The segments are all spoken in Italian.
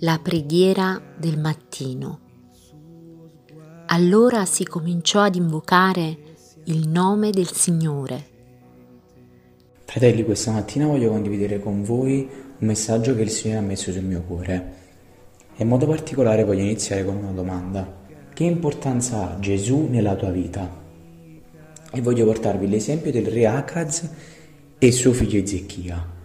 la preghiera del mattino. Allora si cominciò ad invocare il nome del Signore. Fratelli, questa mattina voglio condividere con voi un messaggio che il Signore ha messo sul mio cuore. E in modo particolare voglio iniziare con una domanda. Che importanza ha Gesù nella tua vita? E voglio portarvi l'esempio del re Acaz e suo figlio Ezechia.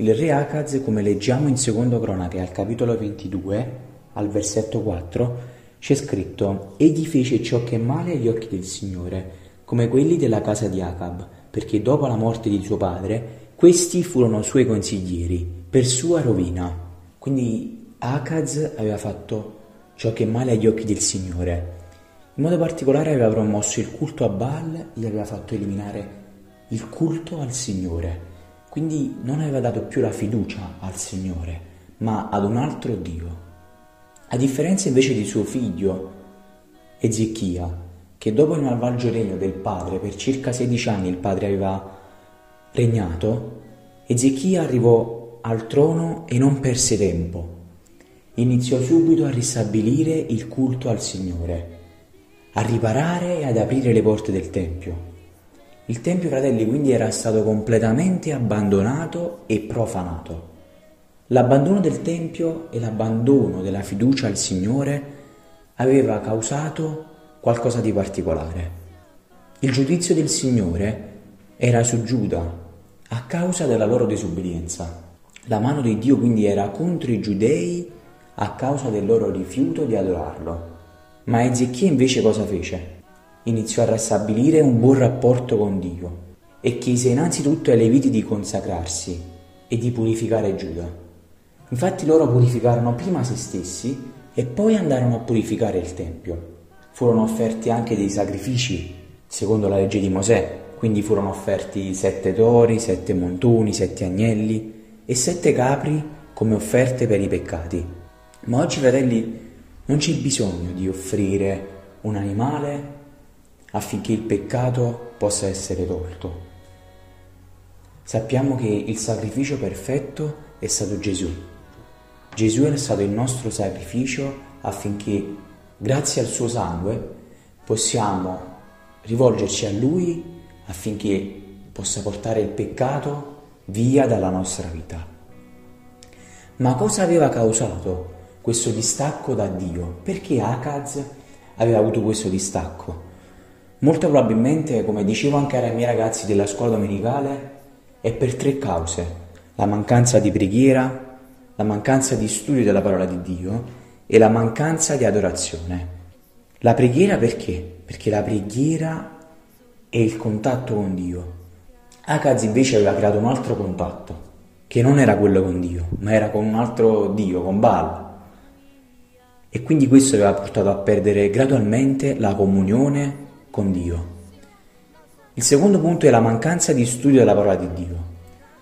Il re Acaz, come leggiamo in secondo cronache al capitolo 22, al versetto 4, c'è scritto Egli fece ciò che è male agli occhi del Signore, come quelli della casa di Acab, perché dopo la morte di suo padre, questi furono suoi consiglieri, per sua rovina. Quindi Acaz aveva fatto ciò che è male agli occhi del Signore. In modo particolare aveva promosso il culto a Baal e aveva fatto eliminare il culto al Signore. Quindi non aveva dato più la fiducia al Signore, ma ad un altro Dio. A differenza invece di suo figlio Ezechia, che dopo il malvagio regno del padre, per circa 16 anni il padre aveva regnato, Ezechia arrivò al trono e non perse tempo. Iniziò subito a ristabilire il culto al Signore, a riparare e ad aprire le porte del Tempio. Il Tempio, fratelli, quindi era stato completamente abbandonato e profanato. L'abbandono del Tempio e l'abbandono della fiducia al Signore aveva causato qualcosa di particolare. Il giudizio del Signore era su Giuda a causa della loro disobbedienza. La mano di Dio quindi era contro i giudei a causa del loro rifiuto di adorarlo. Ma Ezechia invece cosa fece? Iniziò a ristabilire un buon rapporto con Dio e chiese innanzitutto ai Leviti di consacrarsi e di purificare Giuda. Infatti loro purificarono prima se stessi e poi andarono a purificare il Tempio. Furono offerti anche dei sacrifici, secondo la legge di Mosè, quindi furono offerti sette tori, sette montoni, sette agnelli e sette capri come offerte per i peccati. Ma oggi, fratelli, non c'è bisogno di offrire un animale affinché il peccato possa essere tolto. Sappiamo che il sacrificio perfetto è stato Gesù. Gesù è stato il nostro sacrificio affinché, grazie al suo sangue, possiamo rivolgerci a Lui affinché possa portare il peccato via dalla nostra vita. Ma cosa aveva causato questo distacco da Dio? Perché Acaz aveva avuto questo distacco? Molto probabilmente, come dicevo anche ai miei ragazzi della scuola domenicale, è per tre cause. La mancanza di preghiera, la mancanza di studio della parola di Dio e la mancanza di adorazione. La preghiera perché? Perché la preghiera è il contatto con Dio. Acaz invece aveva creato un altro contatto, che non era quello con Dio, ma era con un altro Dio, con Baal. E quindi questo aveva portato a perdere gradualmente la comunione con Dio. Il secondo punto è la mancanza di studio della parola di Dio.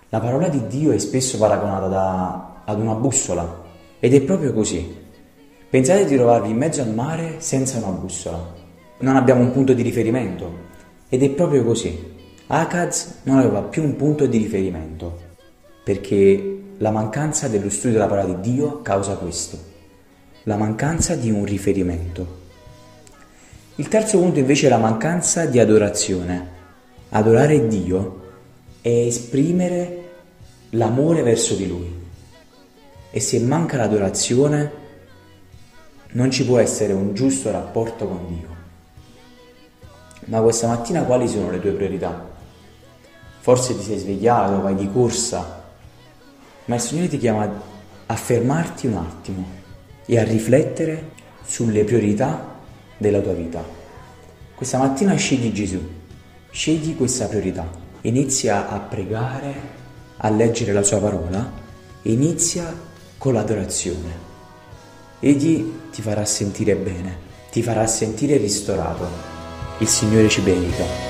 La parola di Dio è spesso paragonata da, ad una bussola ed è proprio così. Pensate di trovarvi in mezzo al mare senza una bussola. Non abbiamo un punto di riferimento ed è proprio così. Akaz non aveva più un punto di riferimento perché la mancanza dello studio della parola di Dio causa questo, la mancanza di un riferimento. Il terzo punto invece è la mancanza di adorazione. Adorare Dio è esprimere l'amore verso di Lui. E se manca l'adorazione non ci può essere un giusto rapporto con Dio. Ma questa mattina quali sono le tue priorità? Forse ti sei svegliato, vai di corsa, ma il Signore ti chiama a fermarti un attimo e a riflettere sulle priorità della tua vita. Questa mattina scegli Gesù, scegli questa priorità, inizia a pregare, a leggere la sua parola e inizia con l'adorazione. Egli ti farà sentire bene, ti farà sentire ristorato. Il Signore ci benedica.